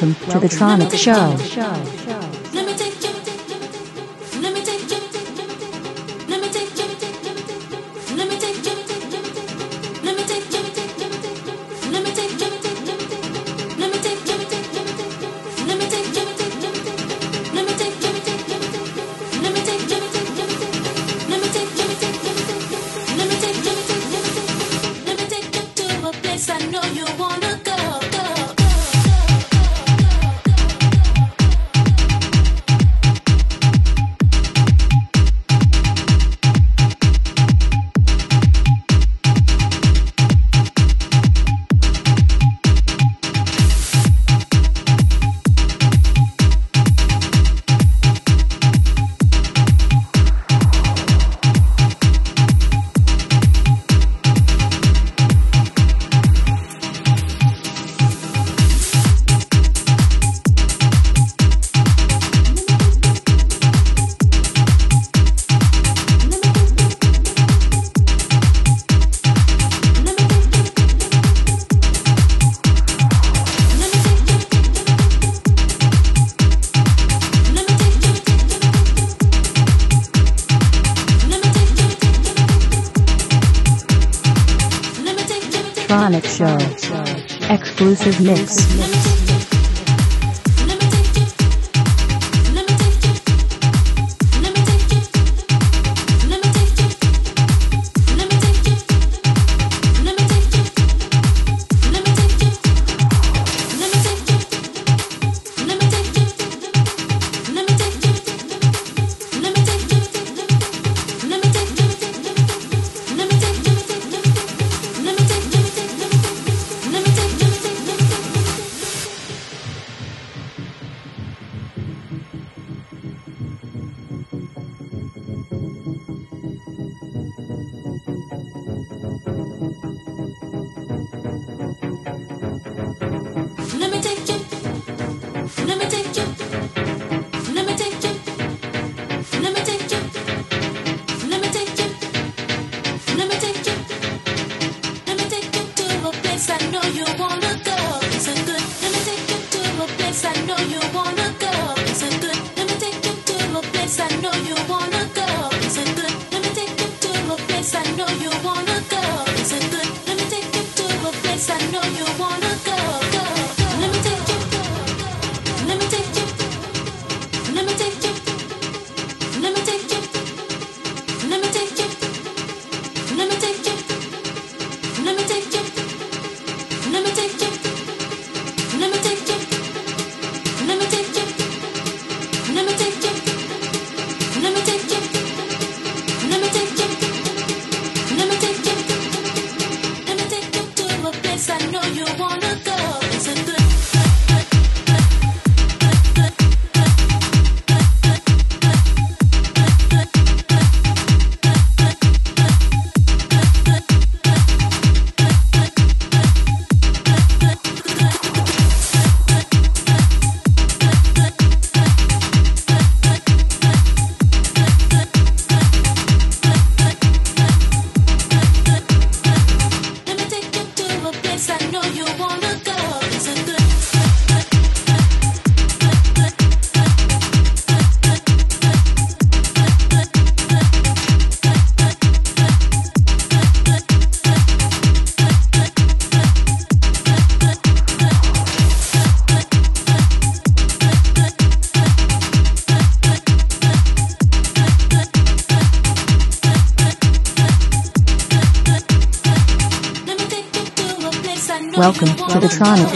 welcome to the Tronic Show. Show. Exclusive mix.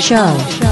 Show.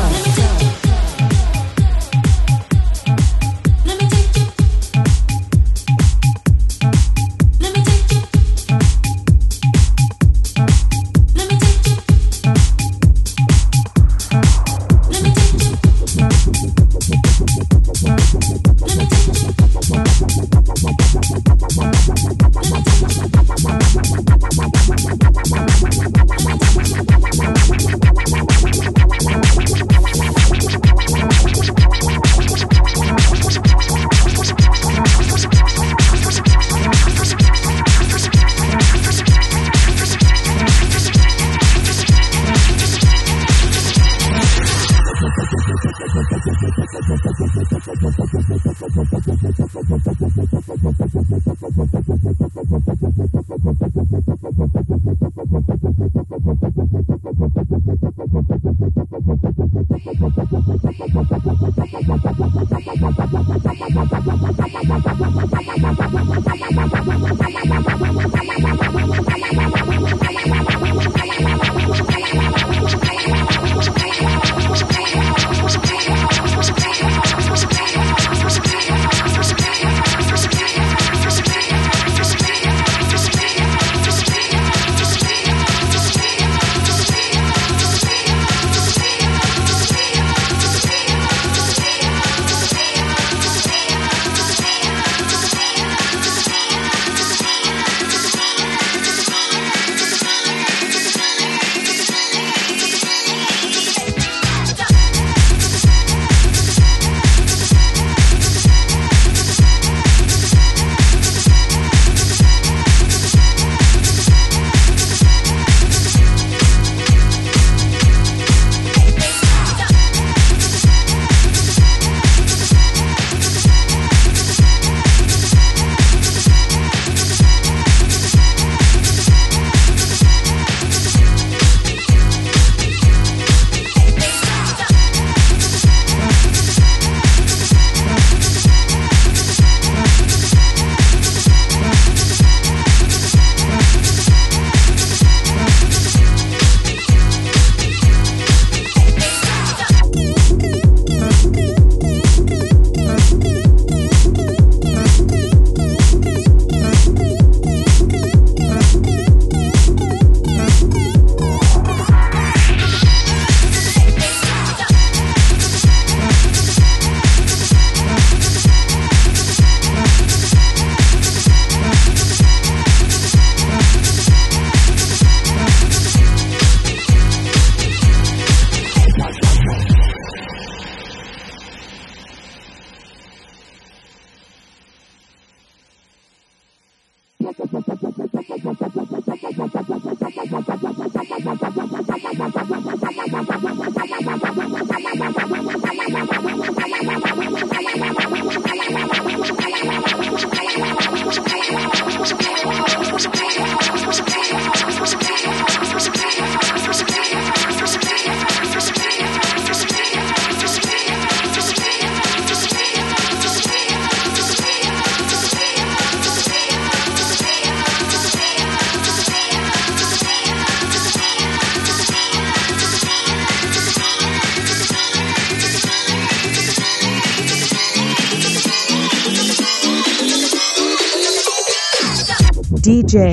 DJ,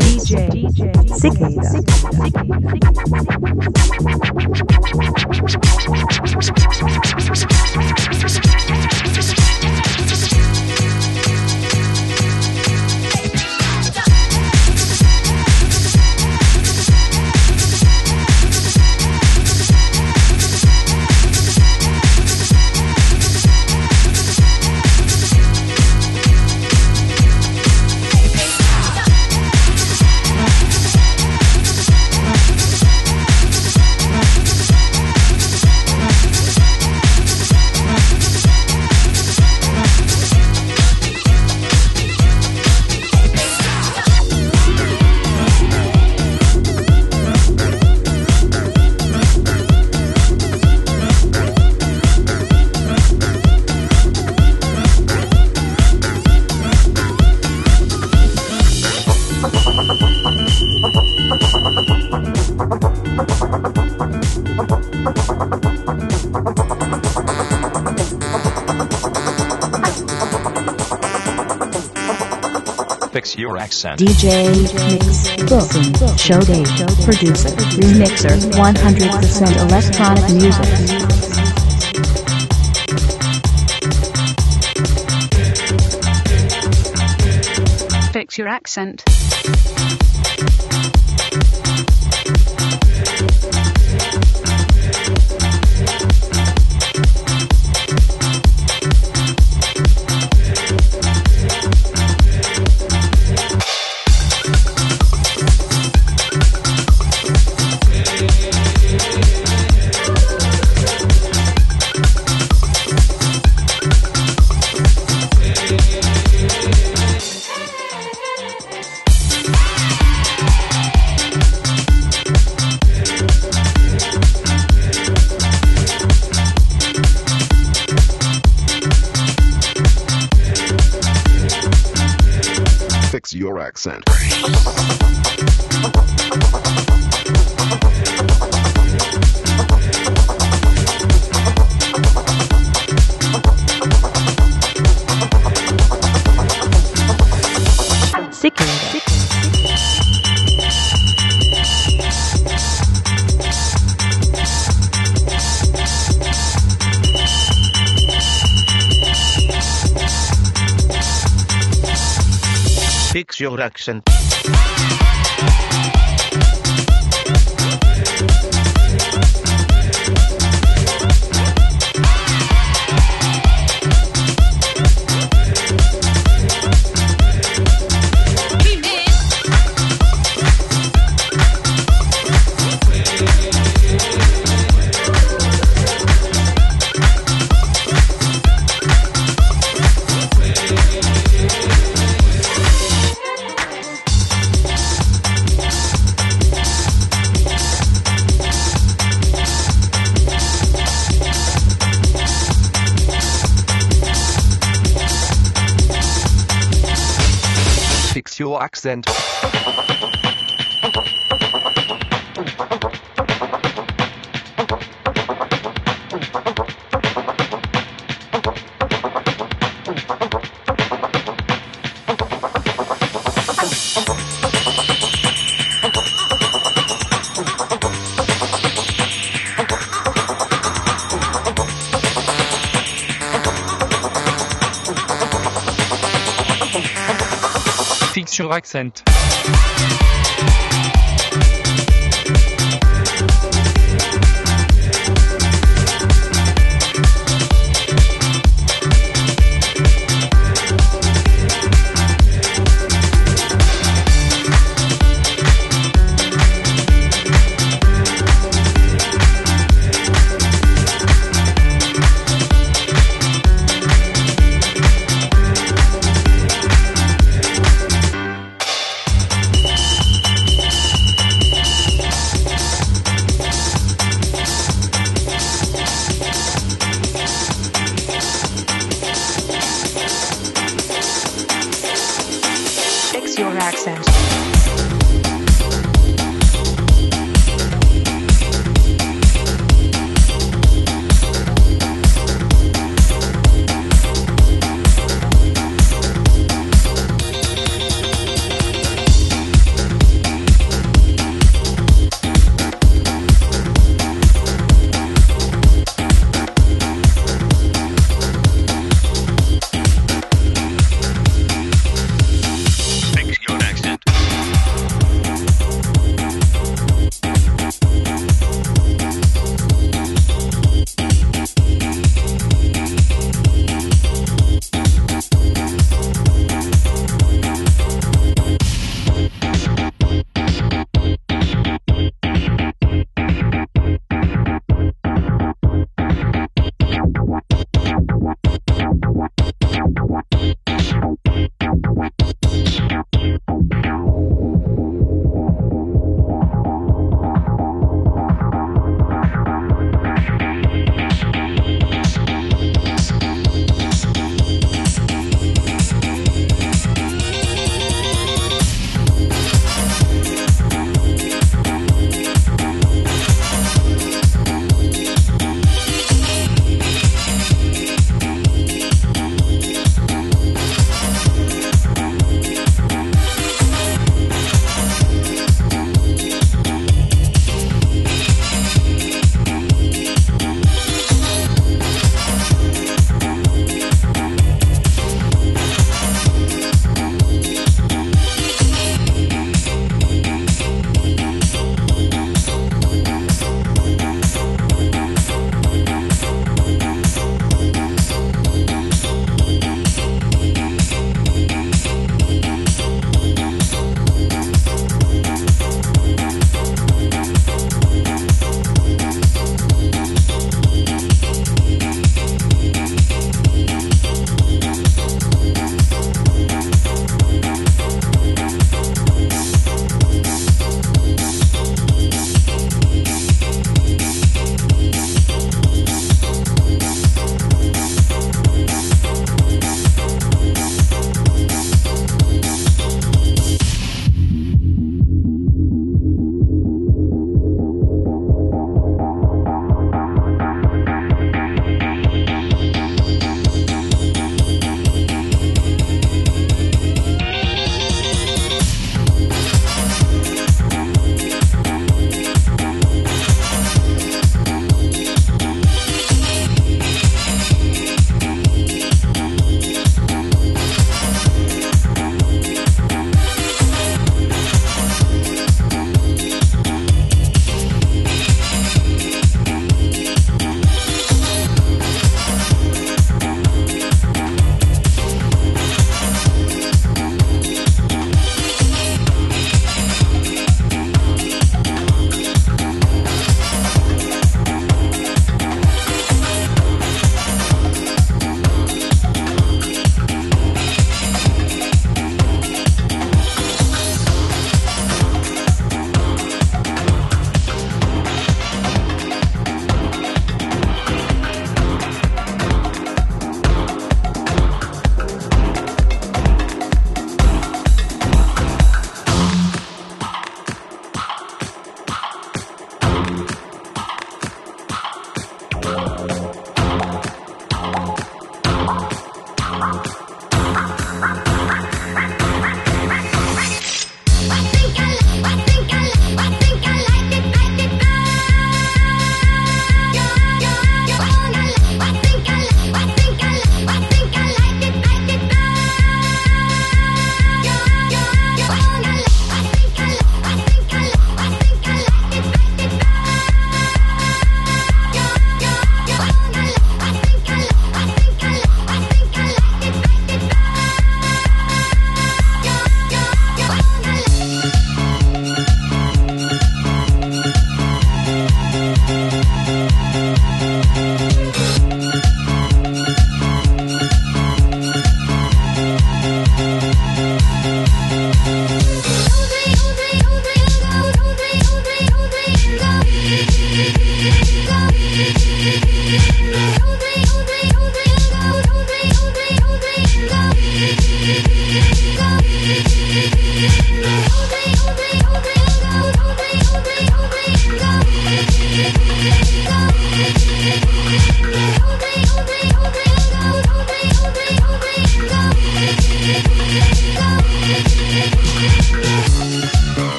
DJ, DJ accent. DJ Mix Booking Show Date Producer. Remixer. 100% electronic music. Fix your accent. Fix accent. Accent.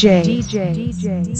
DJ, DJ,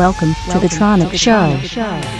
Welcome, Welcome to the Tronic, to the Tronic Show. Show.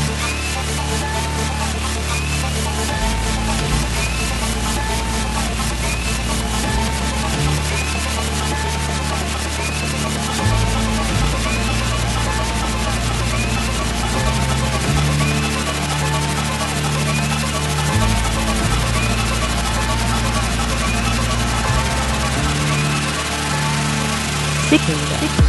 Sick.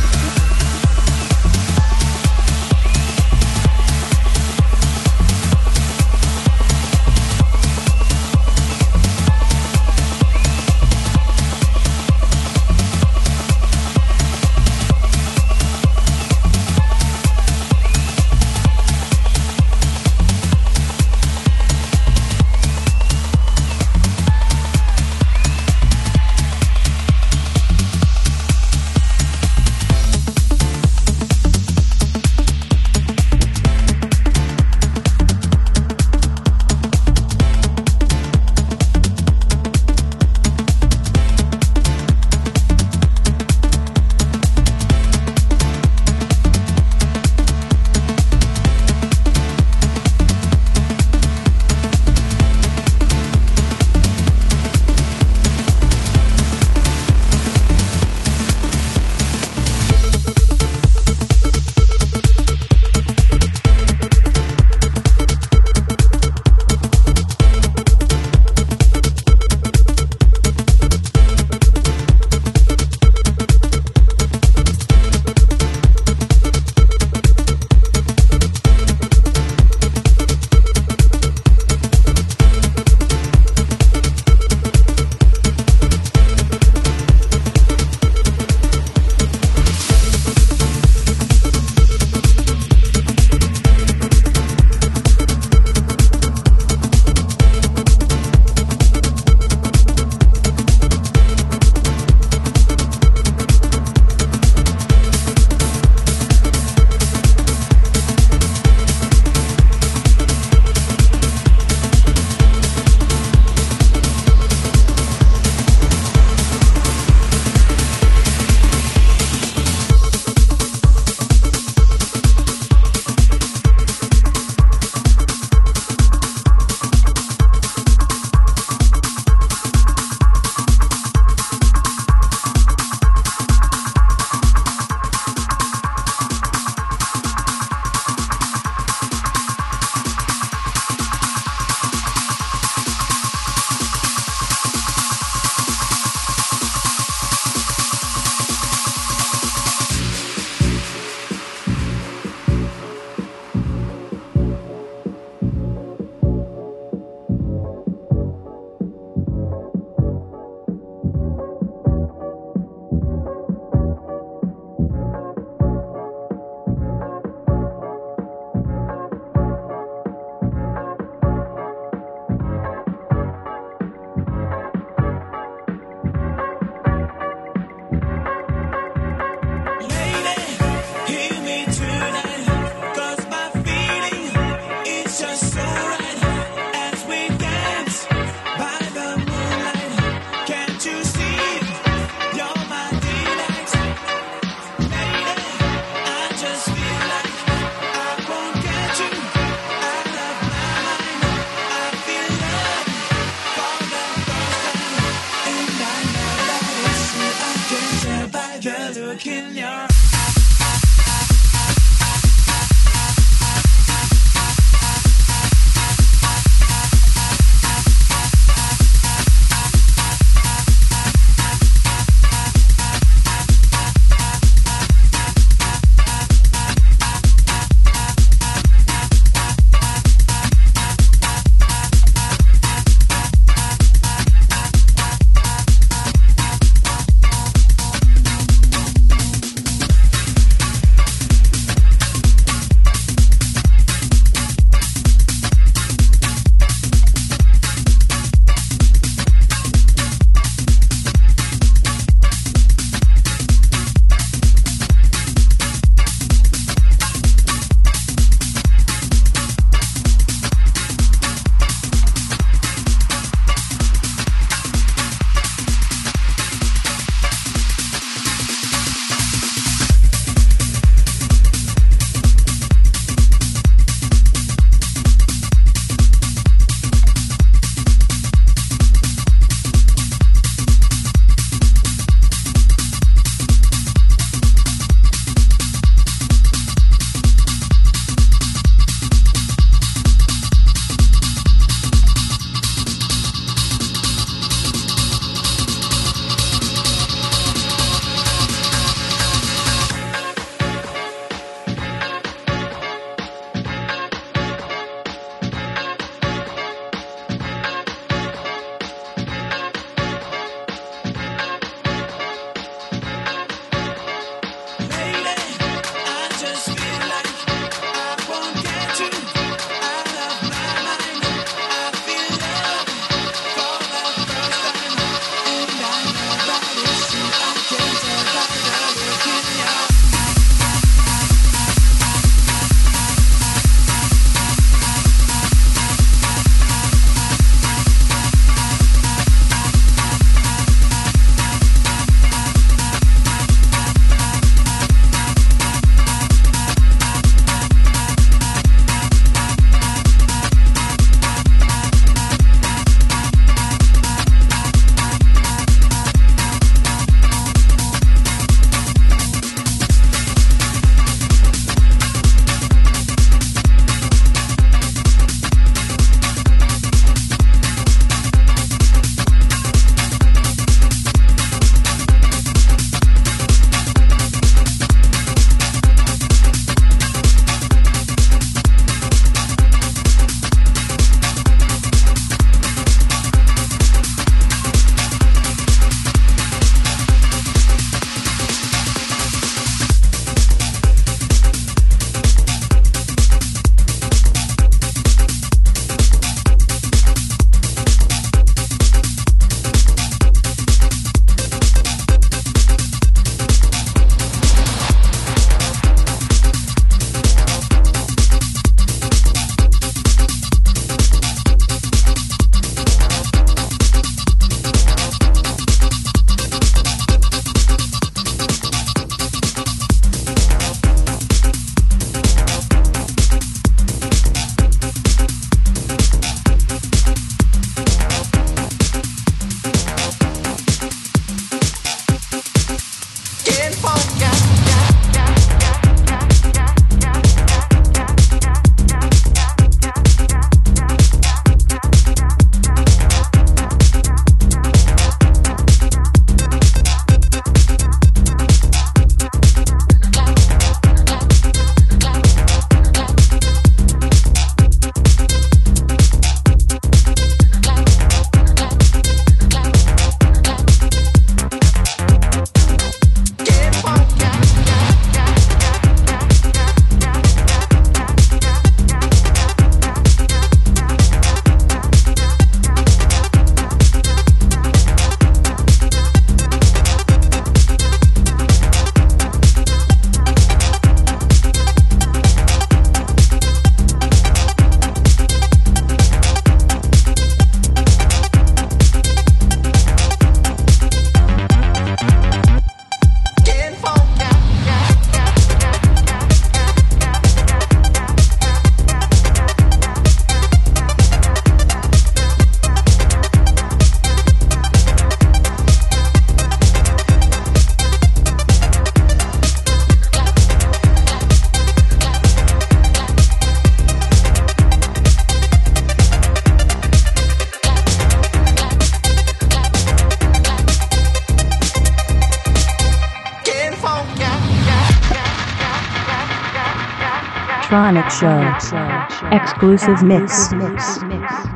Tronic Show. Exclusive mix. DJ.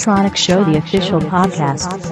Tronic Show, the official podcast.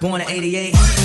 Born in 88.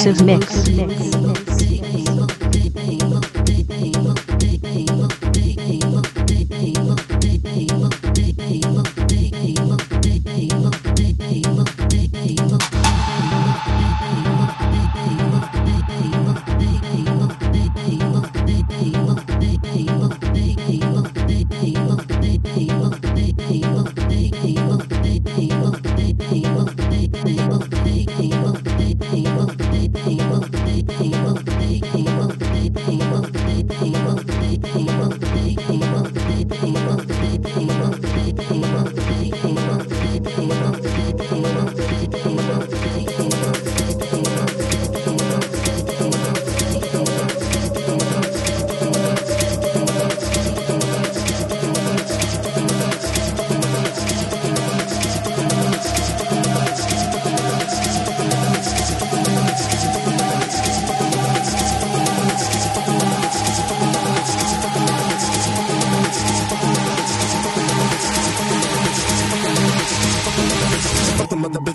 Exclusive mix.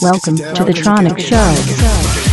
Welcome to the Tronic Show.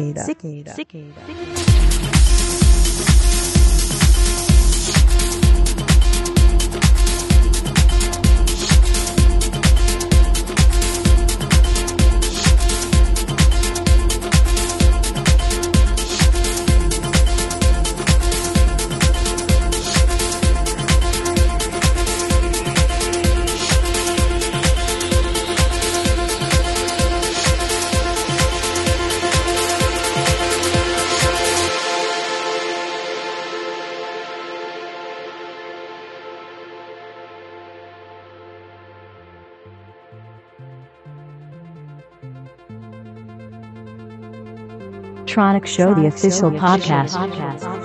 Cicada. Cicada. Cicada. Tronic Show, the official podcast.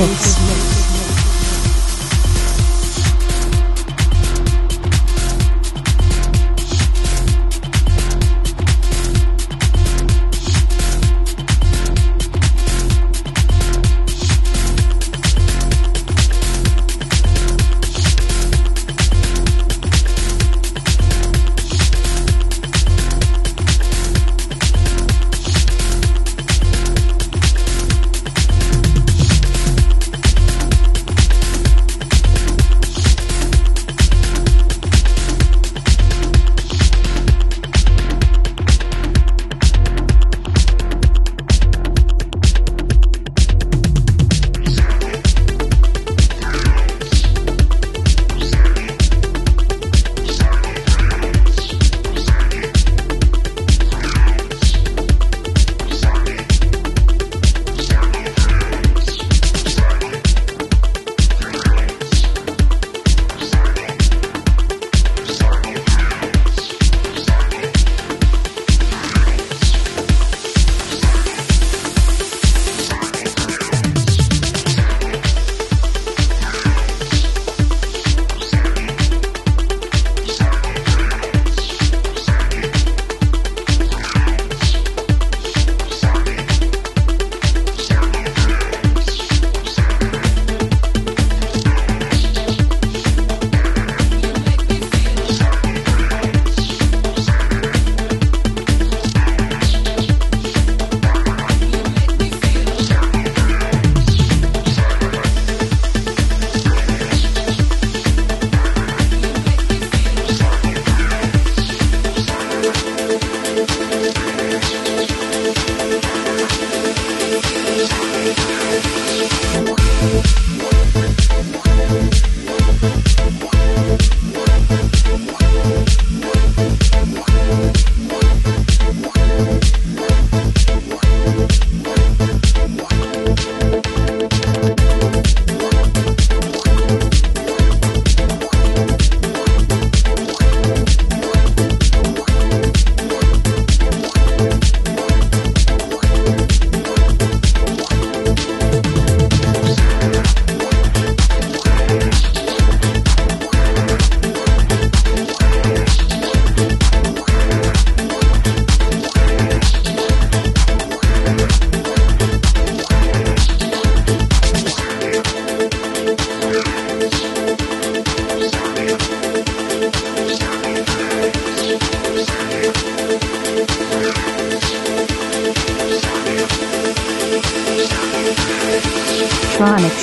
Mix.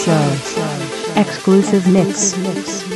Show. Exclusive mix.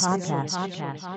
Official podcast.